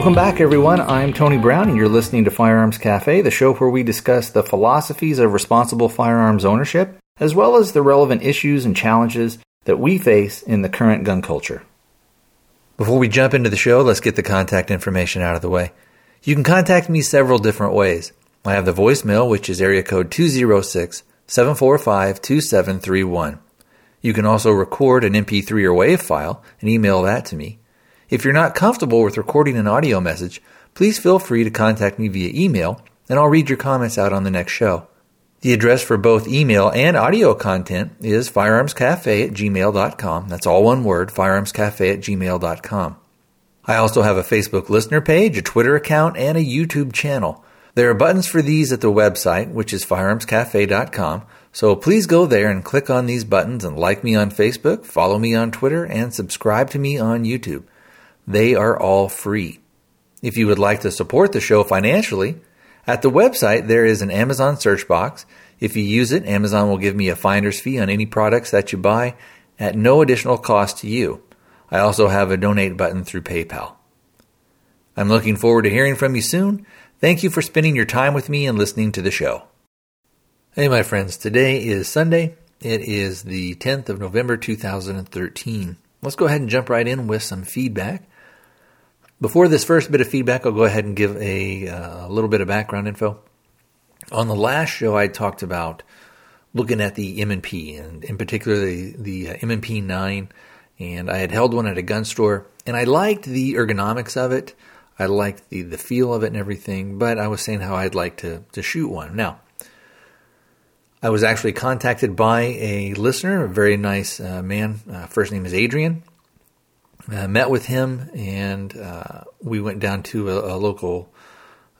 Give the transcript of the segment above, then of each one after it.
Welcome back, everyone. I'm Tony Brown, and you're listening to Firearms Cafe, the show where we discuss the philosophies of responsible firearms ownership, as well as the relevant issues and challenges that we face in the current gun culture. Before we jump into the show, let's get the contact information out of the way. You can contact me several different ways. I have the voicemail, which is area code 206 745 2731. You can also record an MP3 or WAV file and email that to me. If you're not comfortable with recording an audio message, please feel free to contact me via email and I'll read your comments out on the next show. The address for both email and audio content is firearmscafe at gmail.com. That's all one word, firearmscafe at gmail.com. I also have a Facebook listener page, a Twitter account, and a YouTube channel. There are buttons for these at the website, which is firearmscafe.com, so please go there and click on these buttons and like me on Facebook, follow me on Twitter, and subscribe to me on YouTube. They are all free. If you would like to support the show financially, at the website there is an Amazon search box. If you use it, Amazon will give me a finder's fee on any products that you buy at no additional cost to you. I also have a donate button through PayPal. I'm looking forward to hearing from you soon. Thank you for spending your time with me and listening to the show. Hey, my friends, today is Sunday. It is the 10th of November 2013. Let's go ahead and jump right in with some feedback. Before this first bit of feedback, I'll go ahead and give a, uh, little bit of background info. On the last show, I talked about looking at the M&P, and in particular the, the uh, M&P 9, and I had held one at a gun store, and I liked the ergonomics of it. I liked the, the feel of it and everything, but I was saying how I'd like to, to shoot one. Now, I was actually contacted by a listener, a very nice uh, man. Uh, first name is Adrian. Uh, met with him, and uh, we went down to a, a local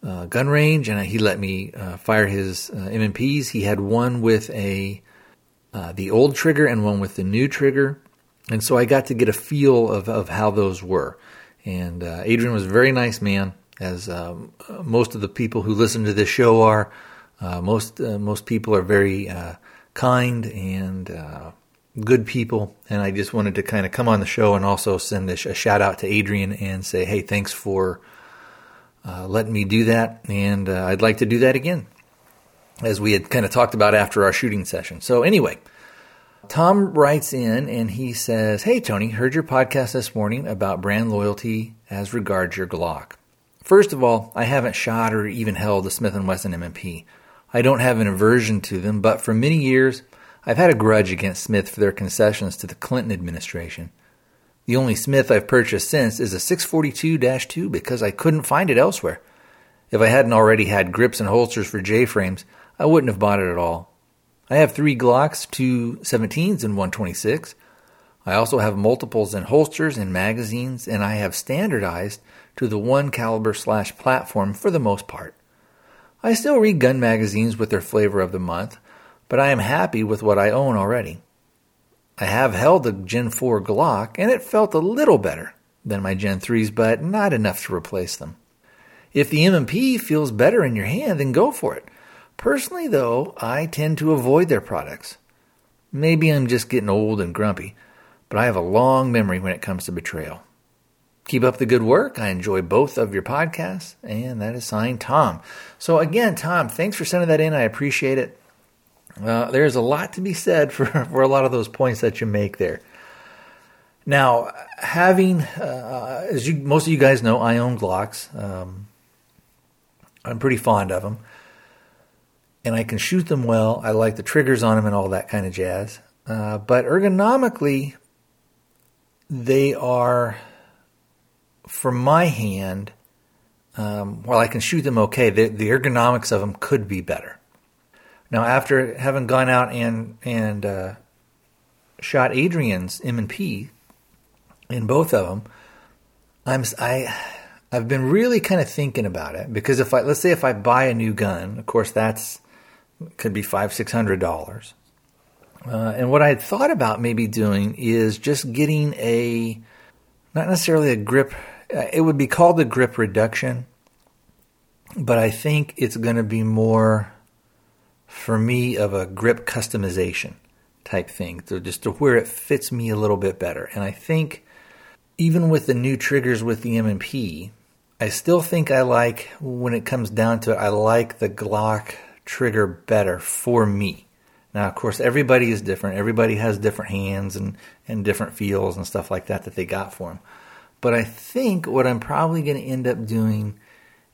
uh, gun range, and he let me uh, fire his uh, M&Ps. He had one with a uh, the old trigger and one with the new trigger, and so I got to get a feel of, of how those were. And Adrian was a very nice man, as um, most of the people who listen to this show are. most most people are very kind and good people, and I just wanted to kind of come on the show and also send a, a shout out to Adrian and say, hey, thanks for uh, letting me do that, and uh, I'd like to do that again, as we had kind of talked about after our shooting session. So, anyway, Tom writes in and he says, Hey, Tony, heard your podcast this morning about brand loyalty as regards your Glock. First of all, I haven't shot or even held a Smith & Wesson M&P. I don't have an aversion to them, but for many years, I've had a grudge against Smith for their concessions to the Clinton administration. The only Smith I've purchased since is a 642 2 because I couldn't find it elsewhere. If I hadn't already had grips and holsters for J frames, I wouldn't have bought it at all. I have three Glocks, two 17s, and one 26. I also have multiples in holsters and magazines, and I have standardized to the one caliber slash platform for the most part. I still read gun magazines with their flavor of the month, but I am happy with what I own already. I have held the Gen 4 Glock, and it felt a little better than my Gen 3s, but not enough to replace them. If the M&P feels better in your hand, then go for it. Personally, though, I tend to avoid their products. Maybe I'm just getting old and grumpy, but I have a long memory when it comes to betrayal. Keep up the good work. I enjoy both of your podcasts, and that is signed Tom. So, again, Tom, thanks for sending that in. I appreciate it. Uh, there's a lot to be said for, for a lot of those points that you make there. Now, having, uh, as you, most of you guys know, I own Glocks. Um, I'm pretty fond of them. And I can shoot them well. I like the triggers on them and all that kind of jazz. Uh, but ergonomically, they are, for my hand, um, while I can shoot them okay, the, the ergonomics of them could be better. Now, after having gone out and and uh, shot Adrian's M and P in both of them, I'm I I've been really kind of thinking about it because if I let's say if I buy a new gun, of course that's could be five six hundred dollars. Uh, and what I had thought about maybe doing is just getting a, not necessarily a grip, uh, it would be called a grip reduction, but I think it's going to be more for me of a grip customization type thing, so just to where it fits me a little bit better. And I think even with the new triggers with the M&P, I still think I like, when it comes down to it, I like the Glock trigger better for me. Now, of course, everybody is different. Everybody has different hands and, and different feels and stuff like that that they got for them. But I think what I'm probably going to end up doing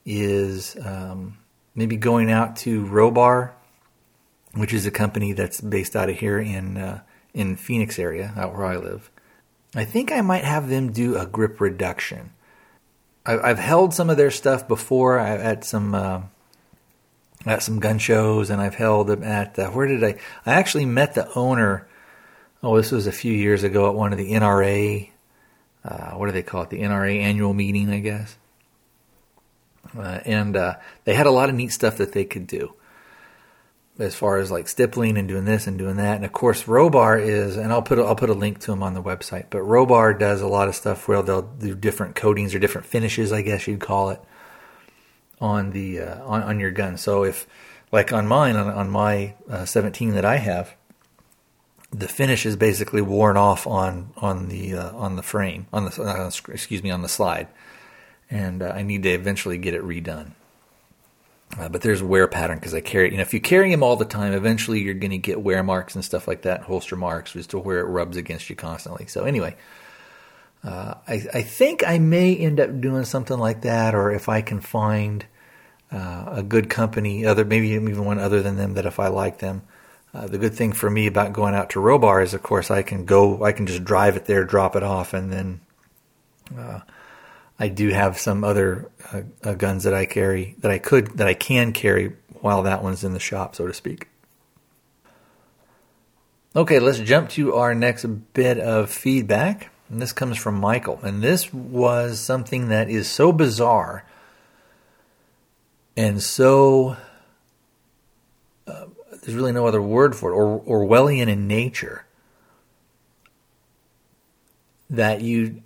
is um, maybe going out to Robar, which is a company that's based out of here in uh, in Phoenix area, out where I live. I think I might have them do a grip reduction. I, have held some of their stuff before I, at some uh, at some gun shows, and I've held them at uh, where did I? I actually met the owner. Oh, this was a few years ago at one of the NRA. Uh, what do they call it? The NRA annual meeting, I guess. Uh, and uh, they had a lot of neat stuff that they could do as far as like stippling and doing this and doing that. And of course, Robar is, and I'll put a, I'll put a link to them on the website. But Robar does a lot of stuff where they'll do different coatings or different finishes, I guess you'd call it, on the uh, on on your gun. So if like on mine on, on my uh, 17 that I have, the finish is basically worn off on on the uh, on the frame on the uh, excuse me on the slide, and uh, I need to eventually get it redone. Uh, but there's wear pattern because I carry, you know, if you carry them all the time, eventually you're going to get wear marks and stuff like that, holster marks, just to where it rubs against you constantly. So anyway, uh, I, I, think I may end up doing something like that, or if I can find uh, a good company, other maybe even one other than them, that if I like them. Uh, the good thing for me about going out to Robar is, of course, I can go, I can just drive it there, drop it off, and then uh, I do have some other uh, uh, guns that I carry that I could that I can carry while that one's in the shop, so to speak. Okay, let's jump to our next bit of feedback. And this comes from Michael. And this was something that is so bizarre and so uh, there's really no other word for it, or Orwellian in nature, that you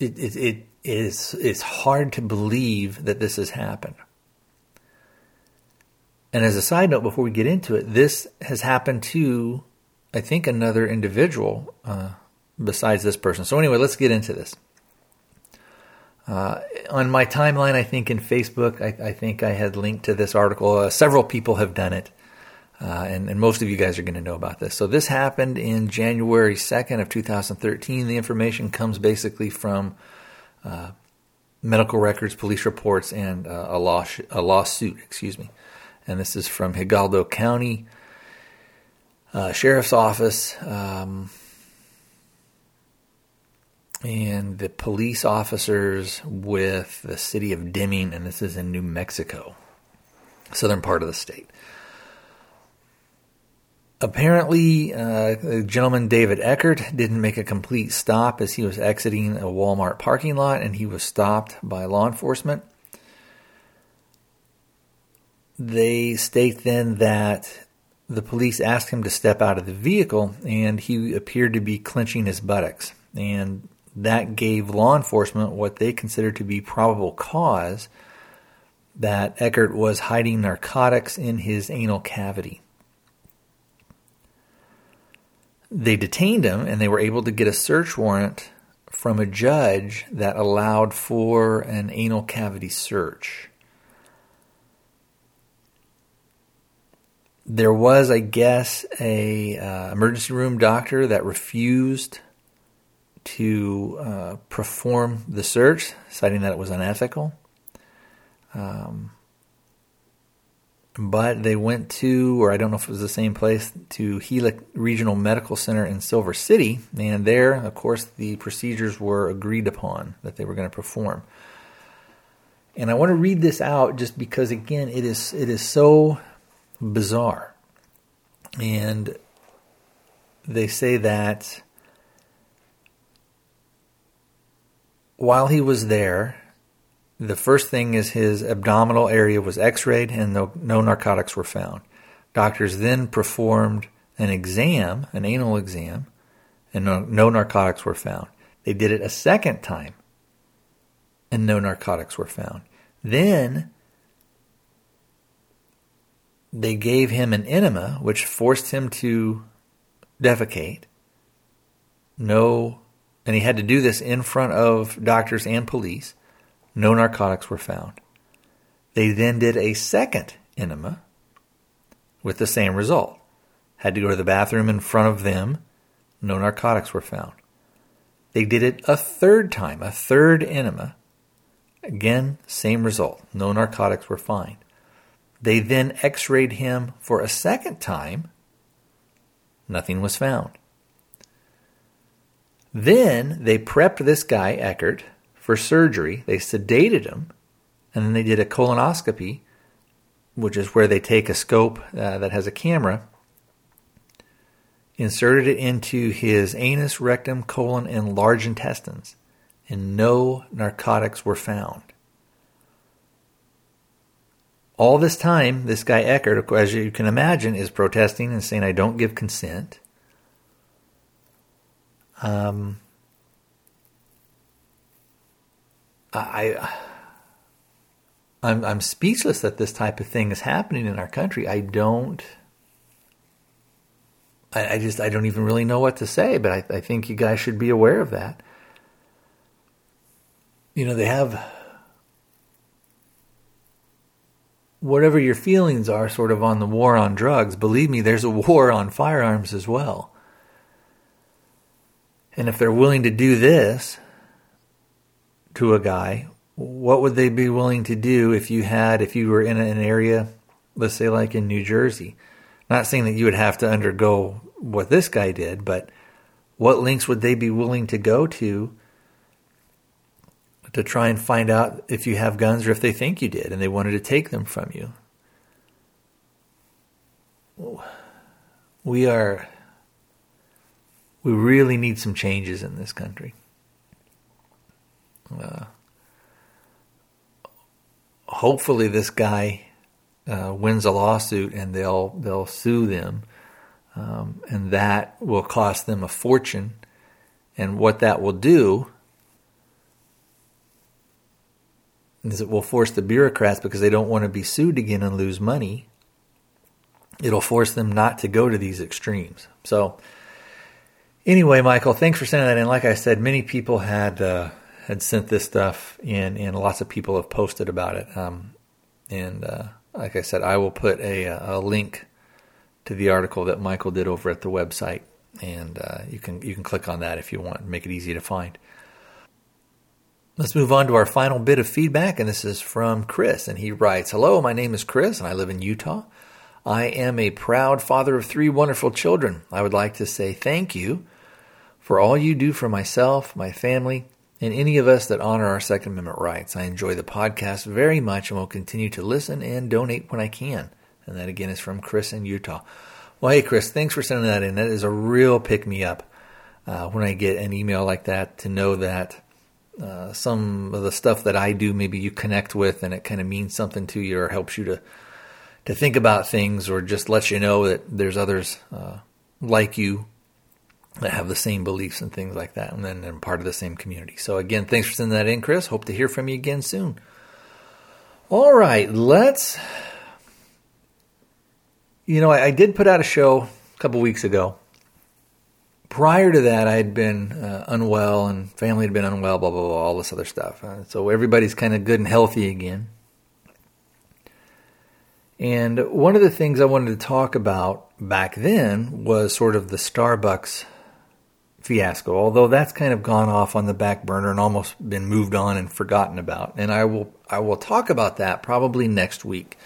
it, it, it is it's hard to believe that this has happened. And as a side note, before we get into it, this has happened to, I think, another individual uh, besides this person. So anyway, let's get into this. Uh, on my timeline, I think in Facebook, I, I, think I had linked to this article. Uh, several people have done it, uh, and, and, most of you guys are going to know about this. So this happened in January 2nd of 2013. The information comes basically from uh, medical records, police reports, and uh, a, law sh- a lawsuit. Excuse me. And this is from Hidalgo County uh, Sheriff's Office um, and the police officers with the city of Deming, and this is in New Mexico, southern part of the state apparently, uh, gentleman David Eckert didn't make a complete stop as he was exiting a Walmart parking lot and he was stopped by law enforcement. They state then that the police asked him to step out of the vehicle and he appeared to be clenching his buttocks. And that gave law enforcement what they considered to be probable cause that Eckert was hiding narcotics in his anal cavity they detained him and they were able to get a search warrant from a judge that allowed for an anal cavity search. There was, I guess, a uh, emergency room doctor that refused to uh, perform the search, citing that it was unethical. Um, but they went to, or I don't know if it was the same place, to Gila Regional Medical Center in Silver City, and there, of course, the procedures were agreed upon that they were going to perform. And I want to read this out just because, again, it is it is so bizarre, and they say that while he was there, the first thing is his abdominal area was x rayed and no, no narcotics were found. Doctors then performed an exam, an anal exam, and no, no narcotics were found. They did it a second time and no narcotics were found. Then they gave him an enema, which forced him to defecate. No, and he had to do this in front of doctors and police. No narcotics were found. They then did a second enema with the same result. Had to go to the bathroom in front of them. No narcotics were found. They did it a third time, a third enema. Again, same result. No narcotics were found. They then x rayed him for a second time. Nothing was found. Then they prepped this guy, Eckert, for surgery. They sedated him, and then they did a colonoscopy, which is where they take a scope uh, that has a camera, inserted it into his anus, rectum, colon, and large intestines, and no narcotics were found. All this time, this guy Eckert, as you can imagine, is protesting and saying, I don't give consent. Um, I, I'm, I'm speechless that this type of thing is happening in our country. I don't, I, I just, I don't even really know what to say, but I, I think you guys should be aware of that. You know, they have whatever your feelings are sort of on the war on drugs, believe me, there's a war on firearms as well. And if they're willing to do this to a guy, what would they be willing to do if you had, if you were in an area, let's say like in New Jersey? Not saying that you would have to undergo what this guy did, but what links would they be willing to go to to try and find out if you have guns or if they think you did and they wanted to take them from you? We are we really need some changes in this country. Uh, hopefully, this guy uh, wins a lawsuit and they'll they'll sue them, um, and that will cost them a fortune. And what that will do is it will force the bureaucrats because they don't want to be sued again and lose money. It'll force them not to go to these extremes. So Anyway, Michael, thanks for sending that in. Like I said, many people had uh, had sent this stuff in, and lots of people have posted about it. Um, and uh, like I said, I will put a, a, link to the article that Michael did over at the website, and uh, you can you can click on that if you want, make it easy to find. Let's move on to our final bit of feedback, and this is from Chris, and he writes, "Hello, my name is Chris, and I live in Utah." I am a proud father of three wonderful children. I would like to say thank you for all you do for myself, my family, and any of us that honor our Second Amendment rights. I enjoy the podcast very much and will continue to listen and donate when I can. And that again is from Chris in Utah. Well, hey, Chris, thanks for sending that in. That is a real pick me up uh, when I get an email like that to know that uh, some of the stuff that I do, maybe you connect with and it kind of means something to you or helps you to to think about things or just lets you know that there's others uh, like you that have the same beliefs and things like that, and then they're part of the same community. So again, thanks for sending that in, Chris. Hope to hear from you again soon. All right, let's. You know, I, I did put out a show a couple weeks ago. Prior to that, I had been uh, unwell, and family had been unwell, blah blah blah, all this other stuff. Uh, so everybody's kind of good and healthy again. And one of the things I wanted to talk about back then was sort of the Starbucks fiasco, although that's kind of gone off on the back burner and almost been moved on and forgotten about. And I will I will talk about that probably next week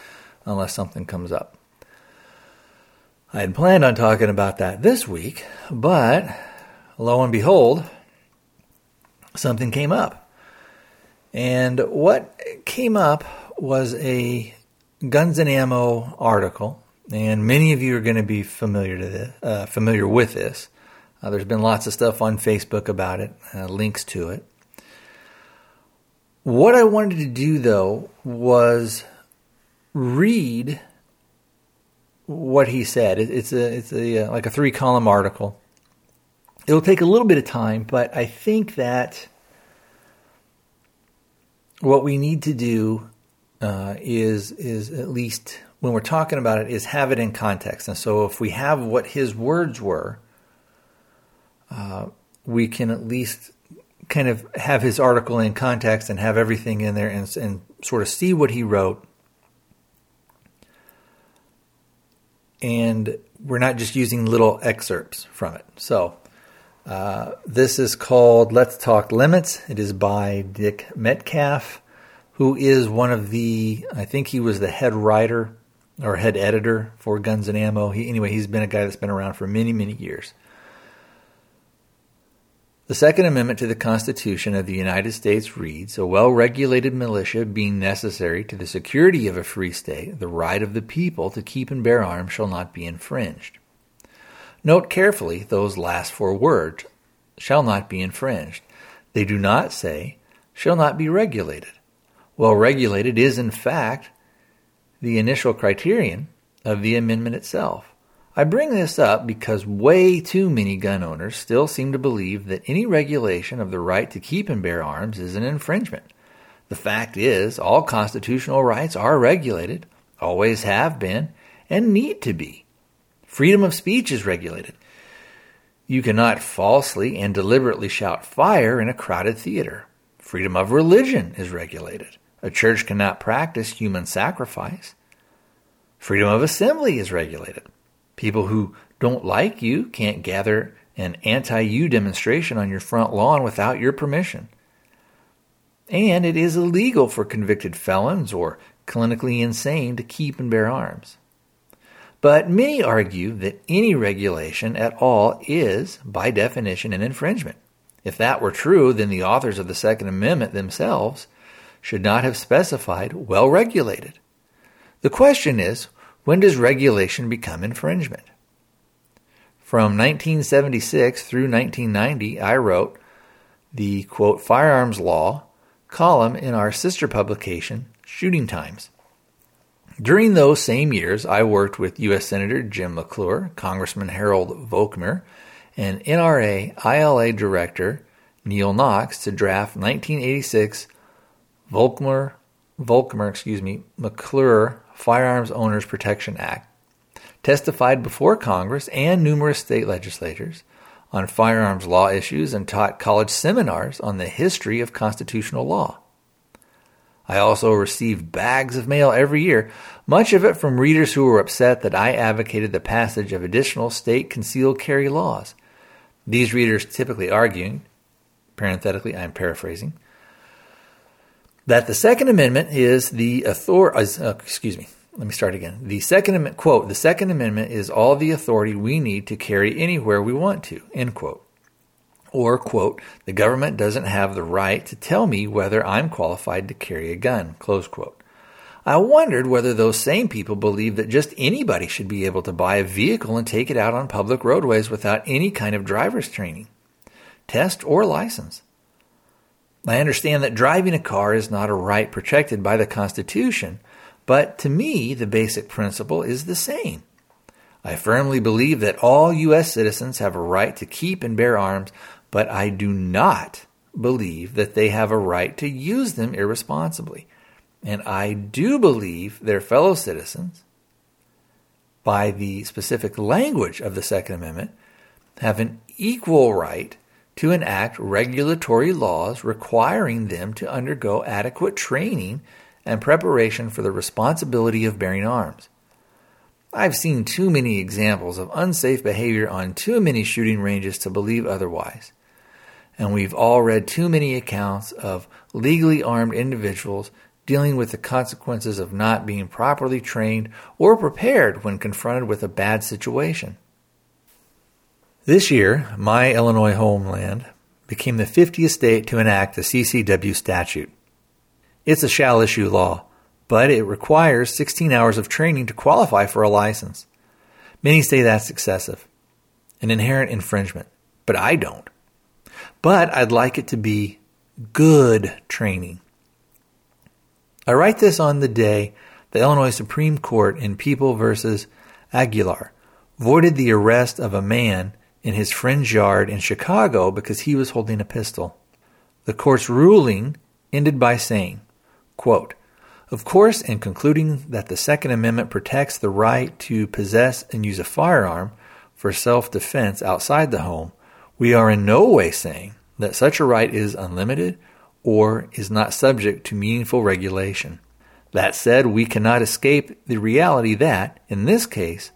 unless something comes up. I had planned on talking about that this week, but lo and behold, something came up. And what came up was a Guns and Ammo article, and many of you are going to be familiar to this, uh, familiar with this. Uh, there's been lots of stuff on Facebook about it, uh, links to it. What I wanted to do though was read what he said. It, it's a it's a uh, like a three column article. It'll take a little bit of time, but I think that what we need to do uh, is is at least when we're talking about it is have it in context. And so if we have what his words were uh, we can at least kind of have his article in context and have everything in there and, and sort of see what he wrote. And we're not just using little excerpts from it. So uh, this is called Let's Talk Limits. It is by Dick Metcalf, who is one of the, I think he was the head writer or head editor for Guns and Ammo. He, anyway, he's been a guy that's been around for many, many years. The Second Amendment to the Constitution of the United States reads A well regulated militia being necessary to the security of a free state, the right of the people to keep and bear arms shall not be infringed. Note carefully those last four words shall not be infringed. They do not say shall not be regulated. Well regulated is, in fact, the initial criterion of the amendment itself. I bring this up because way too many gun owners still seem to believe that any regulation of the right to keep and bear arms is an infringement. The fact is, all constitutional rights are regulated, always have been, and need to be. Freedom of speech is regulated. You cannot falsely and deliberately shout fire in a crowded theater. Freedom of religion is regulated. A church cannot practice human sacrifice. Freedom of assembly is regulated. People who don't like you can't gather an anti you demonstration on your front lawn without your permission. And it is illegal for convicted felons or clinically insane to keep and bear arms. But many argue that any regulation at all is, by definition, an infringement. If that were true, then the authors of the Second Amendment themselves should not have specified well regulated. The question is when does regulation become infringement? From 1976 through 1990, I wrote the quote firearms law column in our sister publication, Shooting Times. During those same years, I worked with U.S. Senator Jim McClure, Congressman Harold Volkmer, and NRA ILA Director Neal Knox to draft 1986 Volkmer, Volkmer, excuse me, McClure Firearms Owners Protection Act, testified before Congress and numerous state legislatures on firearms law issues, and taught college seminars on the history of constitutional law. I also received bags of mail every year, much of it from readers who were upset that I advocated the passage of additional state concealed carry laws. These readers typically arguing, parenthetically, I'm paraphrasing, that the Second Amendment is the author. Uh, excuse me. Let me start again. The Second Amendment quote: The Second Amendment is all the authority we need to carry anywhere we want to. End quote. Or quote: The government doesn't have the right to tell me whether I'm qualified to carry a gun. Close quote. I wondered whether those same people believe that just anybody should be able to buy a vehicle and take it out on public roadways without any kind of driver's training, test, or license. I understand that driving a car is not a right protected by the Constitution, but to me, the basic principle is the same. I firmly believe that all U.S. citizens have a right to keep and bear arms, but I do not believe that they have a right to use them irresponsibly. And I do believe their fellow citizens, by the specific language of the Second Amendment, have an equal right to enact regulatory laws requiring them to undergo adequate training and preparation for the responsibility of bearing arms. I've seen too many examples of unsafe behavior on too many shooting ranges to believe otherwise. And we've all read too many accounts of legally armed individuals dealing with the consequences of not being properly trained or prepared when confronted with a bad situation. This year, my Illinois homeland became the 50th state to enact the CCW statute. It's a shall issue law, but it requires 16 hours of training to qualify for a license. Many say that's excessive, an inherent infringement, but I don't. But I'd like it to be good training. I write this on the day the Illinois Supreme Court in People v. Aguilar voided the arrest of a man in his friend's yard in Chicago because he was holding a pistol. The court's ruling ended by saying, quote, Of course, in concluding that the Second Amendment protects the right to possess and use a firearm for self defense outside the home, we are in no way saying that such a right is unlimited or is not subject to meaningful regulation. That said, we cannot escape the reality that, in this case,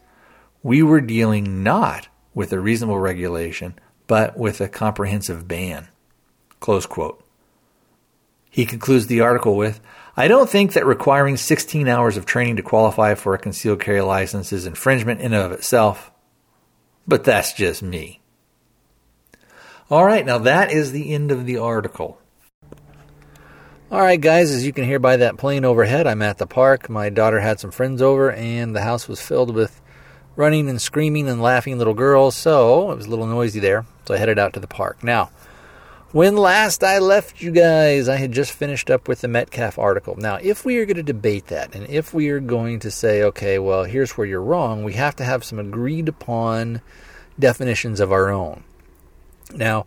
we were dealing not with a reasonable regulation, but with a comprehensive ban. Close quote. He concludes the article with I don't think that requiring 16 hours of training to qualify for a concealed carry license is infringement in and of itself, but that's just me. All right, now that is the end of the article. All right, guys, as you can hear by that plane overhead, I'm at the park. My daughter had some friends over, and the house was filled with running and screaming and laughing little girls, so it was a little noisy there. So I headed out to the park. Now, when last I left you guys, I had just finished up with the Metcalf article. Now, if we are going to debate that, and if we are going to say, okay, well, here's where you're wrong, we have to have some agreed upon definitions of our own. Now,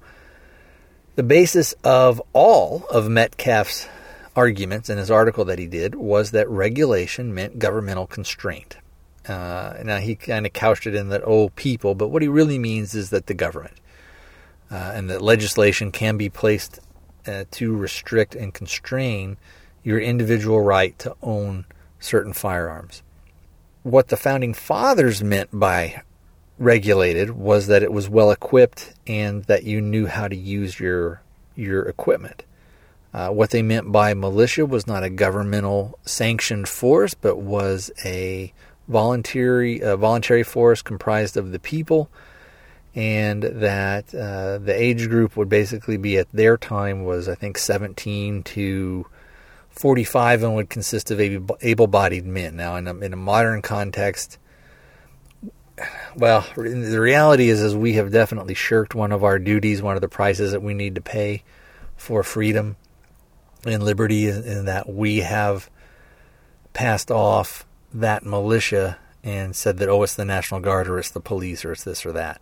the basis of all of Metcalf's arguments in his article that he did was that regulation meant governmental constraint. Uh, now, he kind of couched it in that, oh, people, but what he really means is that the government uh, and that legislation can be placed uh, to restrict and constrain your individual right to own certain firearms. What the founding fathers meant by regulated was that it was well equipped and that you knew how to use your your equipment. Uh, what they meant by militia was not a governmental sanctioned force, but was a voluntary a voluntary force comprised of the people, and that uh, the age group would basically be at their time was I think 17 to 45 and would consist of able-bodied men. Now, in a, in a modern context, well, the reality is, is we have definitely shirked one of our duties, one of the prices that we need to pay for freedom and liberty, in that we have passed off that militia and said that, oh, it's the National Guard or it's the police or it's this or that.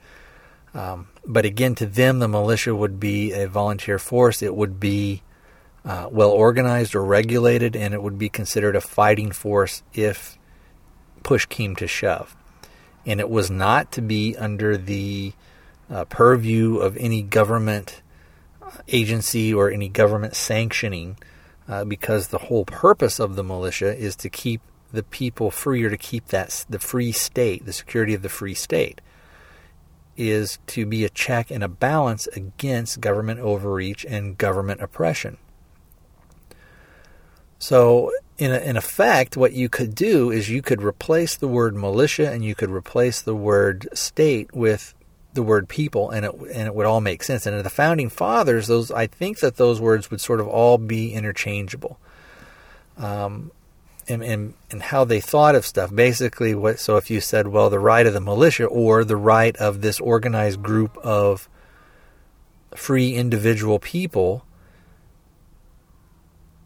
Um, but again, to them, the militia would be a volunteer force. It would be uh, well organized or regulated, and it would be considered a fighting force if push came to shove and it was not to be under the uh, purview of any government agency or any government sanctioning, uh, because the whole purpose of the militia is to keep the people freer to keep that the free state, the security of the free state, is to be a check and a balance against government overreach and government oppression. So in, a, in effect, what you could do is you could replace the word militia and you could replace the word state with the word people, and it and it would all make sense. And in the founding fathers, those I think that those words would sort of all be interchangeable. Um, and, and, and how they thought of stuff. Basically, what so if you said, well, the right of the militia or the right of this organized group of free individual people,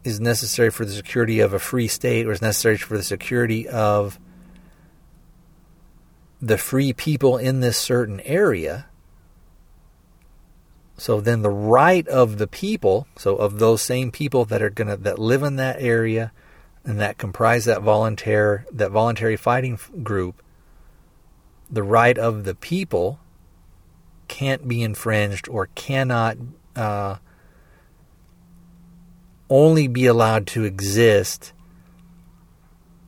is necessary for the security of a free state or is necessary for the security of the free people in this certain area. So then the right of the people, so of those same people that are gonna that live in that area and that comprise that volunteer that voluntary fighting group, the right of the people can't be infringed or cannot uh, only be allowed to exist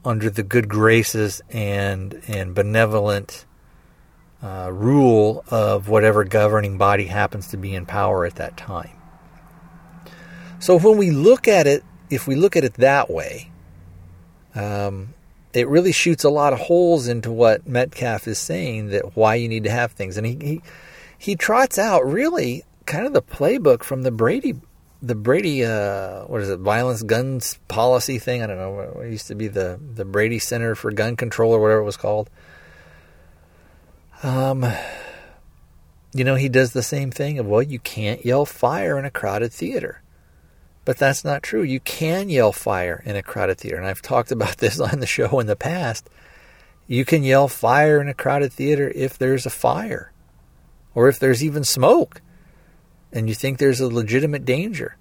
under the good graces and and benevolent uh, rule of whatever governing body happens to be in power at that time. So when we look at it, if we look at it that way, um, it really shoots a lot of holes into what Metcalf is saying that why you need to have things, and he he, he trots out really kind of the playbook from the Brady the Brady, uh, what is it, violence guns policy thing? I don't know. It used to be the, the Brady Center for Gun Control or whatever it was called. Um, you know, he does the same thing of, well, you can't yell fire in a crowded theater. But that's not true. You can yell fire in a crowded theater. And I've talked about this on the show in the past. You can yell fire in a crowded theater if there's a fire or if there's even smoke and you think there's a legitimate danger.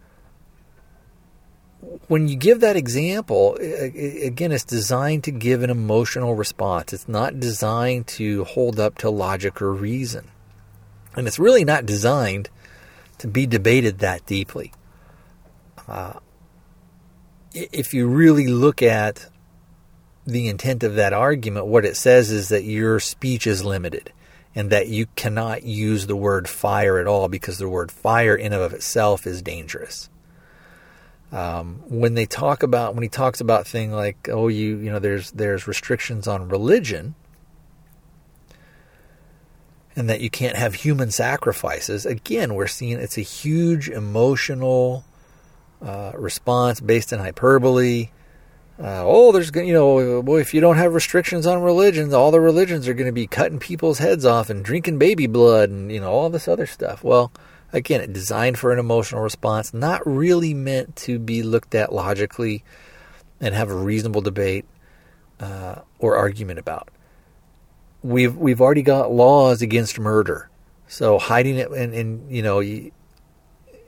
When you give that example, again, it's designed to give an emotional response. It's not designed to hold up to logic or reason. And it's really not designed to be debated that deeply. Uh, if you really look at the intent of that argument, what it says is that your speech is limited and that you cannot use the word fire at all because the word fire in and of itself is dangerous. Um, when they talk about when he talks about thing like oh you you know there's there's restrictions on religion and that you can't have human sacrifices again we're seeing it's a huge emotional uh, response based in hyperbole uh, oh, there's going you know, boy, if you don't have restrictions on religions, all the religions are going to be cutting people's heads off and drinking baby blood and you know all this other stuff. Well, again, designed for an emotional response, not really meant to be looked at logically and have a reasonable debate uh, or argument about. We've we've already got laws against murder, so hiding it and, and you know you,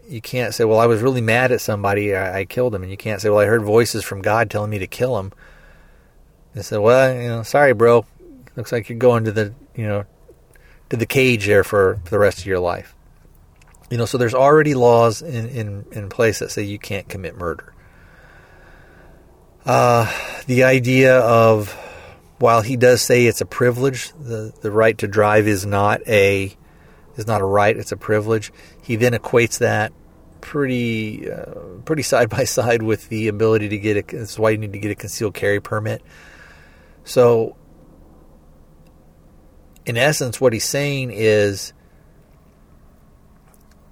you can't say, well, I was really mad at somebody, I, I killed him. And you can't say, well, I heard voices from God telling me to kill him. They said, well, you know, sorry, bro. Looks like you're going to the, you know, to the cage there for, for the rest of your life. You know, so there's already laws in, in, in place that say you can't commit murder. Uh, the idea of, while he does say it's a privilege, the, the right to drive is not a is not a right; it's a privilege. He then equates that pretty uh, pretty side by side with the ability to get a. That's why you need to get a concealed carry permit. So, in essence, what he's saying is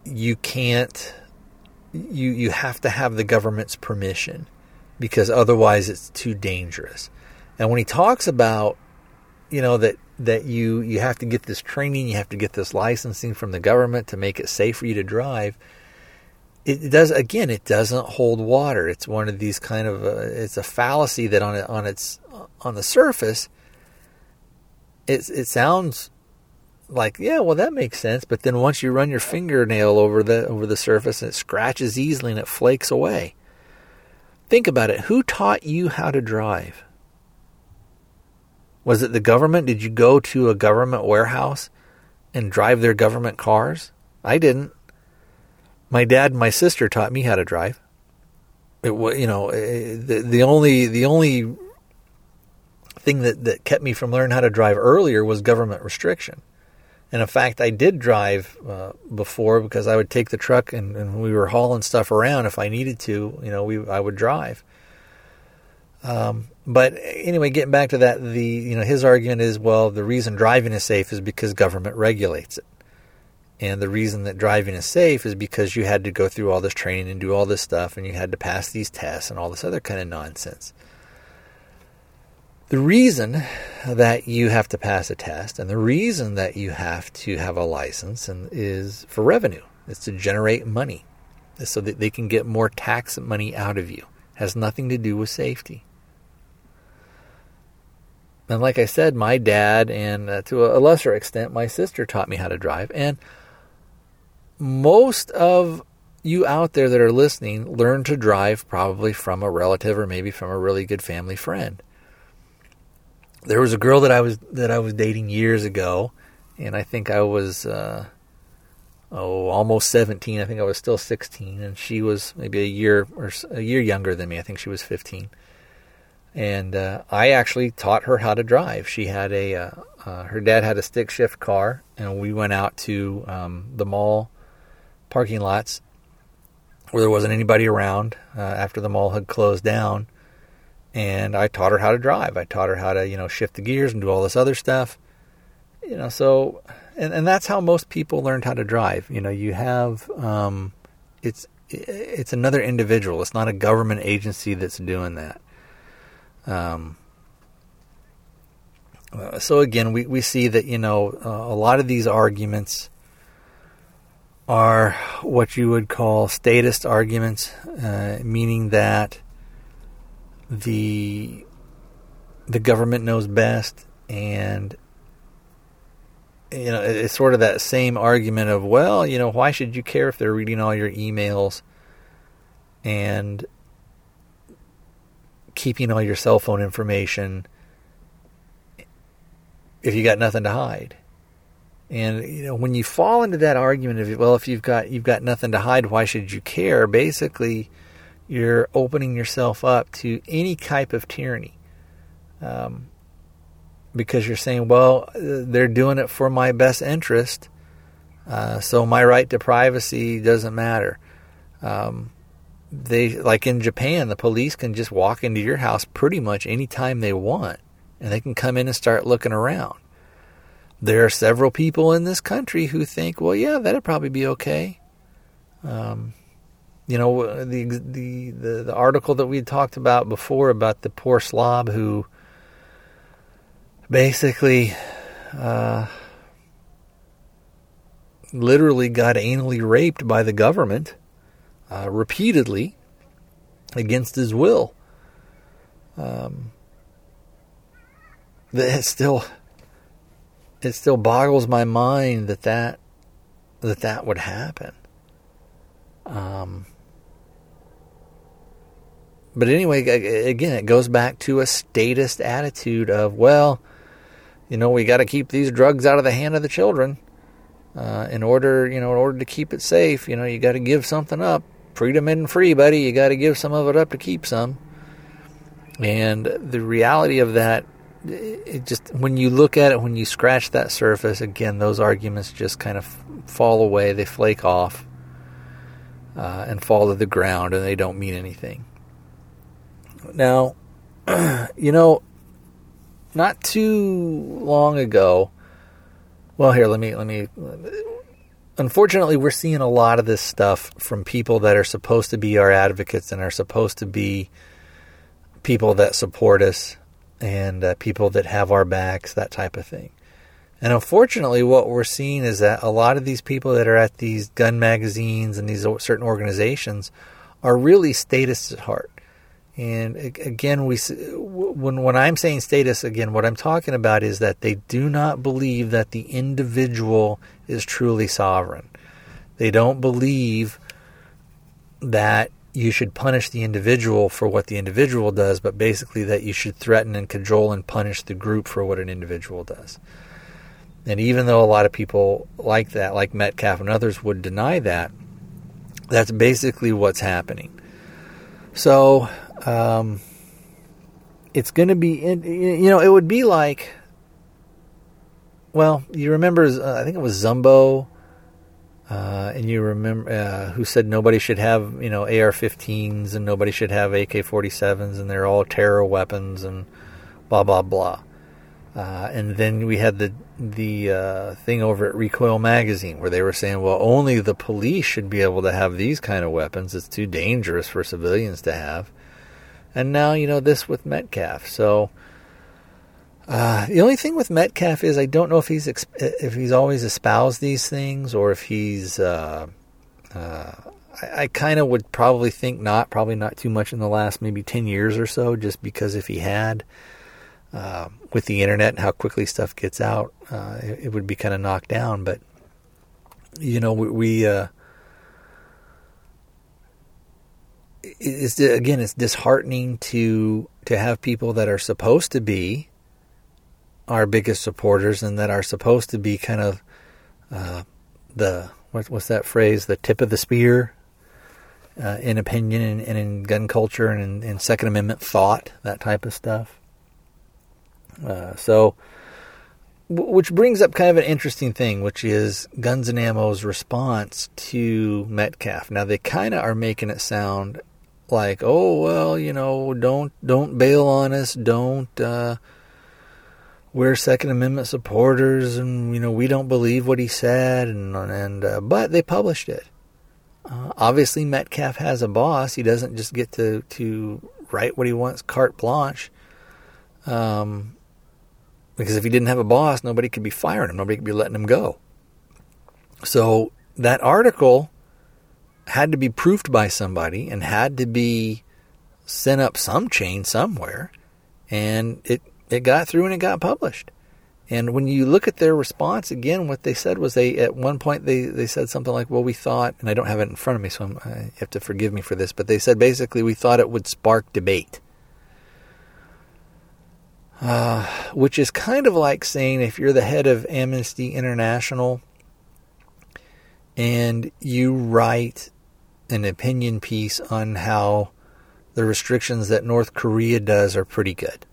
you can't you you have to have the government's permission because otherwise it's too dangerous. And when he talks about you know that that you you have to get this training, you have to get this licensing from the government to make it safe for you to drive. It does again. It doesn't hold water. It's one of these kind of uh, it's a fallacy that on on its on the surface, it it sounds like yeah, well that makes sense. But then once you run your fingernail over the over the surface, it scratches easily and it flakes away. Think about it. Who taught you how to drive? Was it the government? Did you go to a government warehouse and drive their government cars? I didn't. My dad and my sister taught me how to drive. It was, you know, eh, the, the only the only thing that, that kept me from learning how to drive earlier was government restriction. And in fact, I did drive uh, before because I would take the truck and, and, we were hauling stuff around if I needed to. You know, we I would drive. Um, but anyway, getting back to that, the you know his argument is well, the reason driving is safe is because government regulates it, and the reason that driving is safe is because you had to go through all this training and do all this stuff, and you had to pass these tests and all this other kind of nonsense. The reason that you have to pass a test and the reason that you have to have a license and is for revenue. It's to generate money so that they can get more tax money out of you. It has nothing to do with safety. And like I said, my dad and uh, to a lesser extent, my sister taught me how to drive. And most of you out there that are listening learn to drive probably from a relative or maybe from a really good family friend. There was a girl that I was that I was dating years ago, and I think I was uh, oh almost seventeen. I think I was still sixteen, and she was maybe a year or a year younger than me. I think she was fifteen and uh, I actually taught her how to drive. She had a uh, uh, her dad had a stick shift car, and we went out to um, the mall parking lots where there wasn't anybody around uh, after the mall had closed down, and I taught her how to drive. I taught her how to you know shift the gears and do all this other stuff. You know, so and and that's how most people learned how to drive. You know, you have um, it's it's another individual. It's not a government agency that's doing that. Um, so again, we, we see that you know uh, a lot of these arguments are what you would call statist arguments, uh, meaning that the the government knows best, and you know it's sort of that same argument of well, you know, why should you care if they're reading all your emails and keeping all your cell phone information if you got nothing to hide. And you know, when you fall into that argument of well, if you've got you've got nothing to hide, why should you care? Basically, you're opening yourself up to any type of tyranny. Um, because you're saying, well, they're doing it for my best interest, uh, so my right to privacy doesn't matter. Um, they like in Japan, the police can just walk into your house pretty much anytime they want, and they can come in and start looking around. There are several people in this country who think, well, yeah, that'd probably be okay. Um, you know, the, the the the article that we talked about before about the poor slob who basically uh, literally got anally raped by the government uh, repeatedly against his will. Um, it still it still boggles my mind that that that that would happen. Um, but anyway, again, it goes back to a statist attitude of, well, you know, we got to keep these drugs out of the hand of the children. Uh, in order, you know, in order to keep it safe, you know, you got to give something up. Freedom isn't free, buddy. You got to give some of it up to keep some. And the reality of that, it just when you look at it, when you scratch that surface, again, those arguments just kind of fall away. They flake off uh, and fall to the ground, and they don't mean anything. Now, you know, not too long ago. Well, here, let me let me. Unfortunately, we're seeing a lot of this stuff from people that are supposed to be our advocates and are supposed to be people that support us and uh, people that have our backs, that type of thing. And unfortunately, what we're seeing is that a lot of these people that are at these gun magazines and these certain organizations are really statists at heart. And again, we when when I'm saying statist again, what I'm talking about is that they do not believe that the individual is truly sovereign. They don't believe that you should punish the individual for what the individual does, but basically that you should threaten and cajole and punish the group for what an individual does. And even though a lot of people like that, like Metcalf and others would deny that, that's basically what's happening. So um, it's going to be, you know, it would be like, well, you remember, uh, I think it was Zumbo, uh, and you remember uh, who said nobody should have, you know, AR-15s and nobody should have AK-47s, and they're all terror weapons and blah blah blah. Uh, and then we had the the uh, thing over at Recoil Magazine where they were saying, well, only the police should be able to have these kind of weapons. It's too dangerous for civilians to have and now you know this with Metcalf. So uh, the only thing with Metcalf is I don't know if he's if he's always espoused these things or if he's. Uh, uh, I, I kind of would probably think not, probably not too much in the last maybe ten years or so, just because if he had. Uh, with the internet and how quickly stuff gets out, uh, it, it, would be kind of knocked down. But you know, we, we uh, it's again it's disheartening to to have people that are supposed to be our biggest supporters and that are supposed to be kind of uh, the what, what's that phrase the tip of the spear uh, in opinion and, and, in gun culture and in, in, Second Amendment thought that type of stuff. Uh, so, which brings up kind of an interesting thing, which is Guns and Ammo's response to Metcalf. Now they kind of are making it sound like, oh well, you know, don't don't bail on us, don't uh, we're Second Amendment supporters, and you know we don't believe what he said, and and uh, but they published it. Uh, obviously, Metcalf has a boss. He doesn't just get to to write what he wants, carte blanche. Um, because if he didn't have a boss, nobody could be firing him. Nobody could be letting him go. So that article had to be proofed by somebody and had to be sent up some chain somewhere. And it, it got through and it got published. And when you look at their response, again, what they said was they, at one point, they, they said something like, well, we thought, and I don't have it in front of me, so I have to forgive me for this, but they said basically we thought it would spark debate. uh, which is kind of like saying if you're the head of Amnesty International and you write an opinion piece on how the restrictions that North Korea does are pretty good.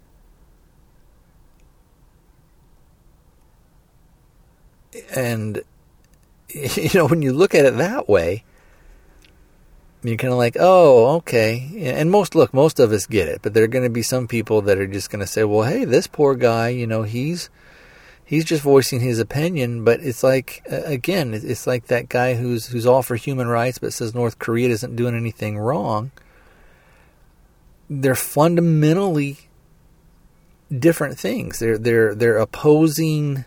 And, you know, when you look at it that way, you're kind of like, oh, okay. And most, look, most of us get it, but there are going to be some people that are just going to say, well, hey, this poor guy, you know, he's, he's just voicing his opinion. But it's like, again, it's like that guy who's, who's all for human rights, but says North Korea isn't doing anything wrong. They're fundamentally different things. They're, they're, they're opposing,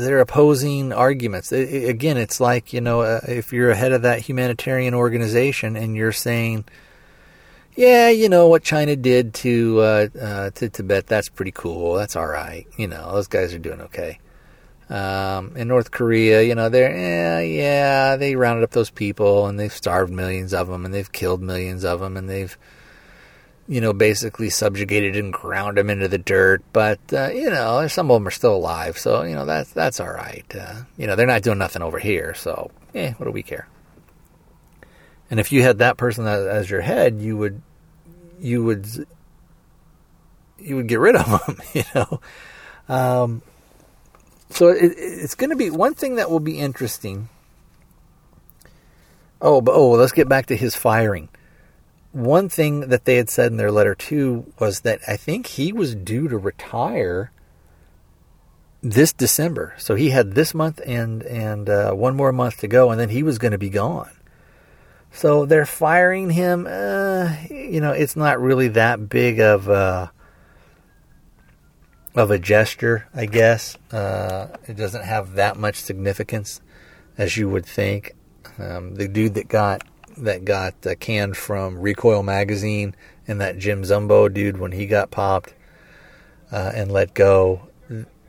they're opposing arguments. It, again, it's like you know, uh, if you're head of that humanitarian organization and you're saying, "Yeah, you know what China did to uh, uh, to Tibet, that's pretty cool. That's all right. You know, those guys are doing okay." Um, in North Korea, you know, they're yeah, yeah, they rounded up those people and they've starved millions of them and they've killed millions of them and they've you know, basically subjugated and ground them into the dirt. But uh, you know, some of them are still alive, so you know that's that's all right. Uh, you know, they're not doing nothing over here, so eh, what do we care? And if you had that person as, your head, you would you would you would get rid of them, you know. Um, so it, it's going to be one thing that will be interesting. Oh, but oh, let's get back to his firing one thing that they had said in their letter too was that I think he was due to retire this December. So he had this month and and uh, one more month to go, and then he was going to be gone. So they're firing him. Uh, you know, it's not really that big of a of a gesture, I guess. Uh, it doesn't have that much significance as you would think. Um, the dude that got that got uh, canned from Recoil magazine and that Jim Zumbo dude when he got popped uh, and let go.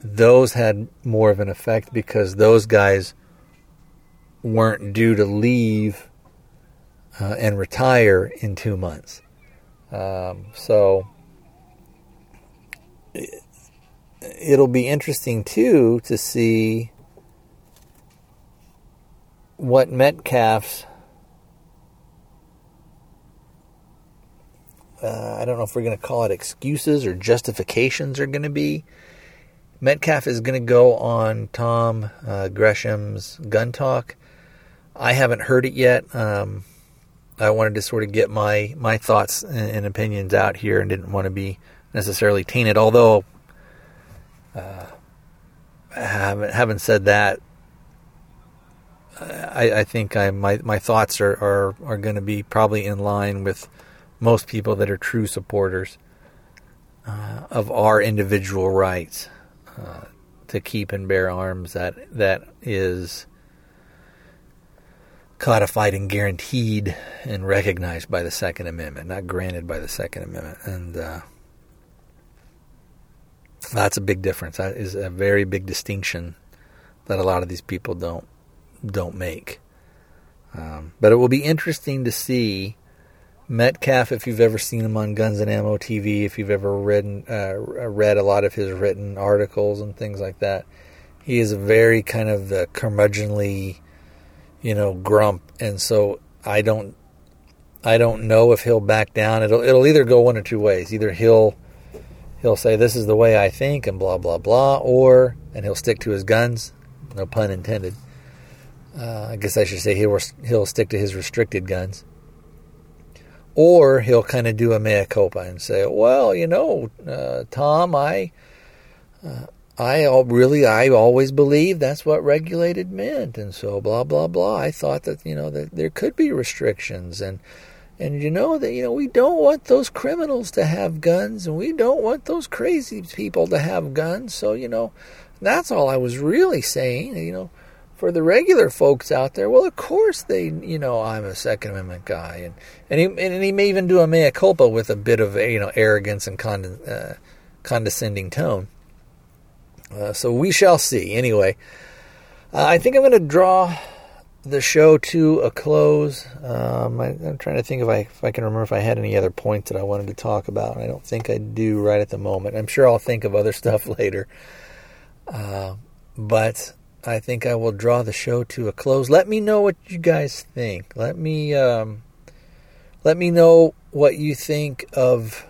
Those had more of an effect because those guys weren't due to leave uh, and retire in two months. Um, so it'll be interesting too to see what Metcalf's uh, I don't know if we're going to call it excuses or justifications are going to be. Metcalf is going to go on Tom uh, Gresham's Gun Talk. I haven't heard it yet. Um, I wanted to sort of get my my thoughts and, and, opinions out here, and didn't want to be necessarily tainted. Although, uh, said that, I, I think I my my thoughts are are, are going to be probably in line with most people that are true supporters uh, of our individual rights uh, to keep and bear arms that that is codified and guaranteed and recognized by the Second Amendment, not granted by the Second Amendment, and uh, that's a big difference. That is a very big distinction that a lot of these people don't don't make. Um, but it will be interesting to see Metcalf, if you've ever seen him on Guns and Ammo TV, if you've ever read uh, read a lot of his written articles and things like that, he is a very kind of the curmudgeonly, you know, grump, and so I don't, I don't know if he'll back down. It'll it'll either go one or two ways. Either he'll he'll say this is the way I think and blah blah blah, or and he'll stick to his guns, no pun intended. Uh, I guess I should say he'll he'll stick to his restricted guns or he'll kind of do a mea culpa and say, "Well, you know, uh, Tom, I, uh, I really, I always believed that's what regulated meant, and so blah blah blah. I thought that you know that there could be restrictions, and and you know that you know we don't want those criminals to have guns, and we don't want those crazy people to have guns. So you know, that's all I was really saying. You know." For the regular folks out there, well, of course they, you know, I'm a Second Amendment guy, and and he and he may even do a mea culpa with a bit of you know arrogance and uh, condescending tone. Uh, so we shall see. Anyway, uh, I think I'm going to draw the show to a close. Um, I, am trying to think if I if I can remember if I had any other points that I wanted to talk about. I don't think I do right at the moment. I'm sure I'll think of other stuff later. Uh, but I think I will draw the show to a close. Let me know what you guys think. Let me um, let me know what you think of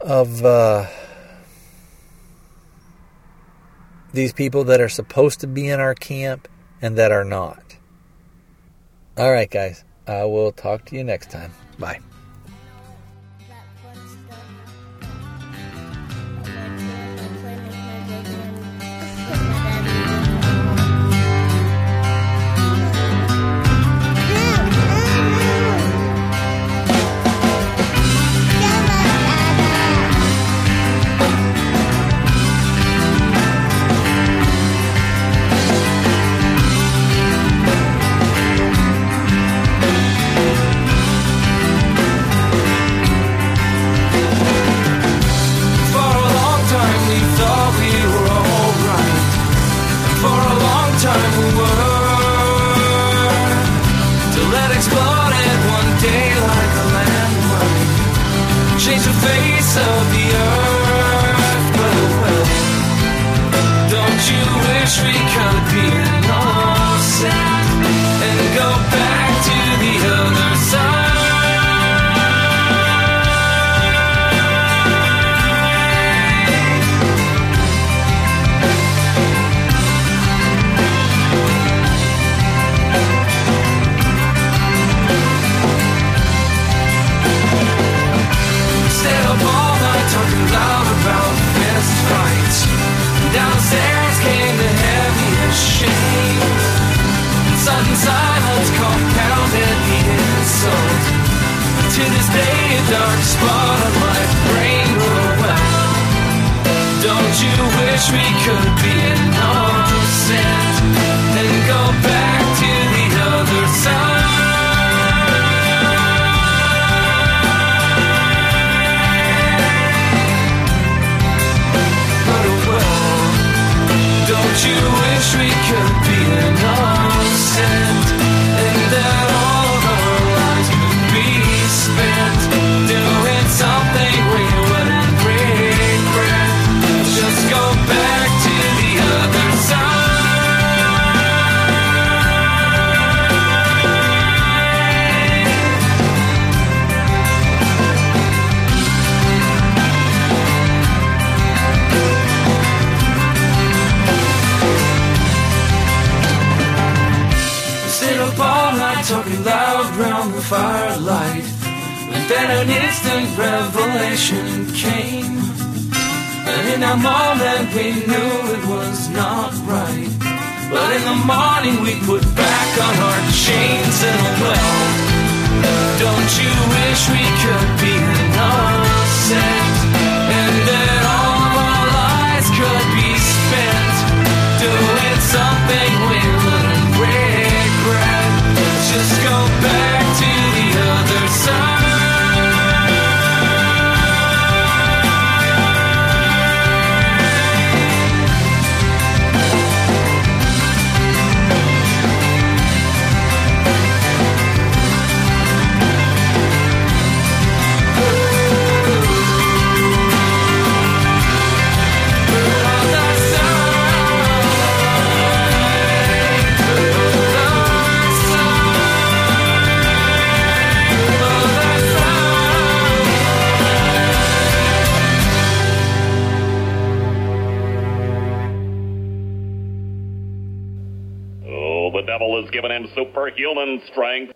of. Uh, these people that are supposed to be in our camp and that are not. All right, guys. I will talk to you next time. Bye. talking loud round the firelight. And then an instant revelation came. And in our moment we knew it was not right. But in the morning we put back on our chains and well. Don't you wish we could be innocent? Given him superhuman strength.